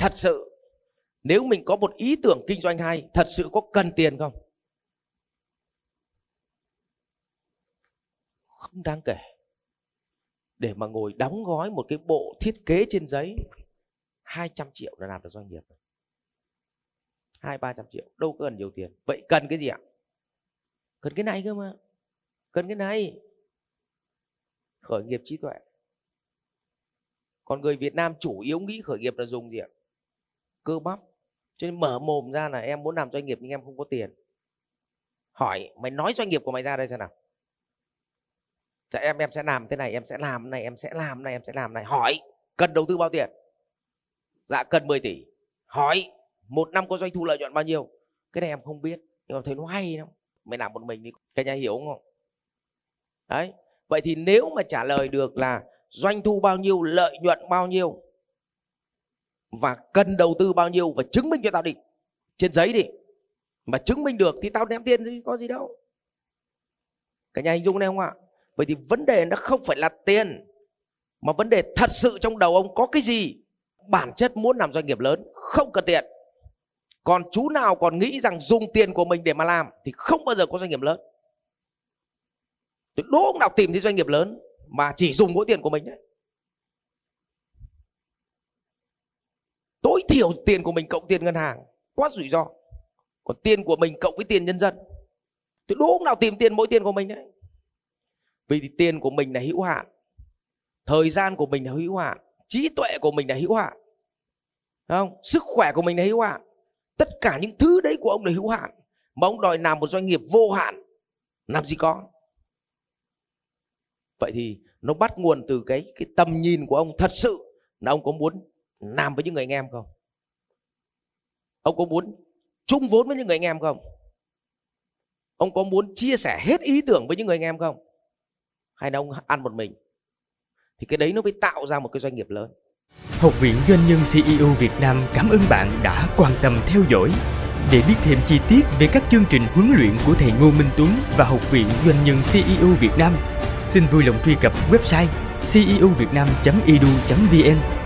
thật sự, nếu mình có một ý tưởng kinh doanh hay, thật sự có cần tiền không? Không đáng kể. Để mà ngồi đóng gói một cái bộ thiết kế trên giấy 200 triệu là làm được doanh nghiệp hai, ba trăm triệu, đâu cần nhiều tiền. Vậy cần cái gì ạ? Cần cái này cơ mà. Cần cái này. Khởi nghiệp trí tuệ. Còn người Việt Nam chủ yếu nghĩ khởi nghiệp là dùng gì ạ? Cơ bắp. Cho nên mở mồm ra là em muốn làm doanh nghiệp nhưng em không có tiền. Hỏi, mày nói doanh nghiệp của mày ra đây xem nào. Dạ em em sẽ làm thế này, em sẽ làm này, em sẽ làm này, em sẽ làm này. Hỏi, cần đầu tư bao tiền? Dạ cần 10 tỷ. Hỏi, một năm có doanh thu lợi nhuận bao nhiêu? Cái này em không biết, nhưng mà thấy nó hay lắm. Mày làm một mình thì cả nhà hiểu không đấy. Vậy thì nếu mà trả lời được là doanh thu bao nhiêu, lợi nhuận bao nhiêu và cần đầu tư bao nhiêu và chứng minh cho tao đi. Trên giấy đi. Mà chứng minh được thì tao ném tiền thì có gì đâu. Cả nhà hình dung này không ạ? Vậy thì vấn đề nó không phải là tiền, mà vấn đề thật sự trong đầu ông có cái gì? Bản chất muốn làm doanh nghiệp lớn, không cần tiền. Còn chú nào còn nghĩ rằng dùng tiền của mình để mà làm thì không bao giờ có doanh nghiệp lớn. Đố ông nào tìm thấy doanh nghiệp lớn mà chỉ dùng mỗi tiền của mình đấy tối thiểu tiền của mình cộng tiền ngân hàng, quá rủi ro. Còn tiền của mình cộng với tiền nhân dân. Thì đố ông nào tìm tiền mỗi tiền của mình đấy? Vì thì tiền của mình là hữu hạn, thời gian của mình là hữu hạn, trí tuệ của mình là hữu hạn. Không? Sức khỏe của mình là hữu hạn. Tất cả những thứ đấy của ông là hữu hạn. Mà ông đòi làm một doanh nghiệp vô hạn, làm gì có? Vậy thì nó bắt nguồn từ cái cái tầm nhìn của ông thật sự là ông có muốn làm với những người anh em không? Ông có muốn chung vốn với những người anh em không? Ông có muốn chia sẻ hết ý tưởng với những người anh em không? Hay là ông ăn một mình? Thì cái đấy nó mới tạo ra một cái doanh nghiệp lớn. Học viện Doanh nhân CEO Việt Nam cảm ơn bạn đã quan tâm theo dõi. Để biết thêm chi tiết về các chương trình huấn luyện của thầy Ngô Minh Tuấn và Học viện Doanh nhân CEO Việt Nam, xin vui lòng truy cập website ceovietnam.edu.vn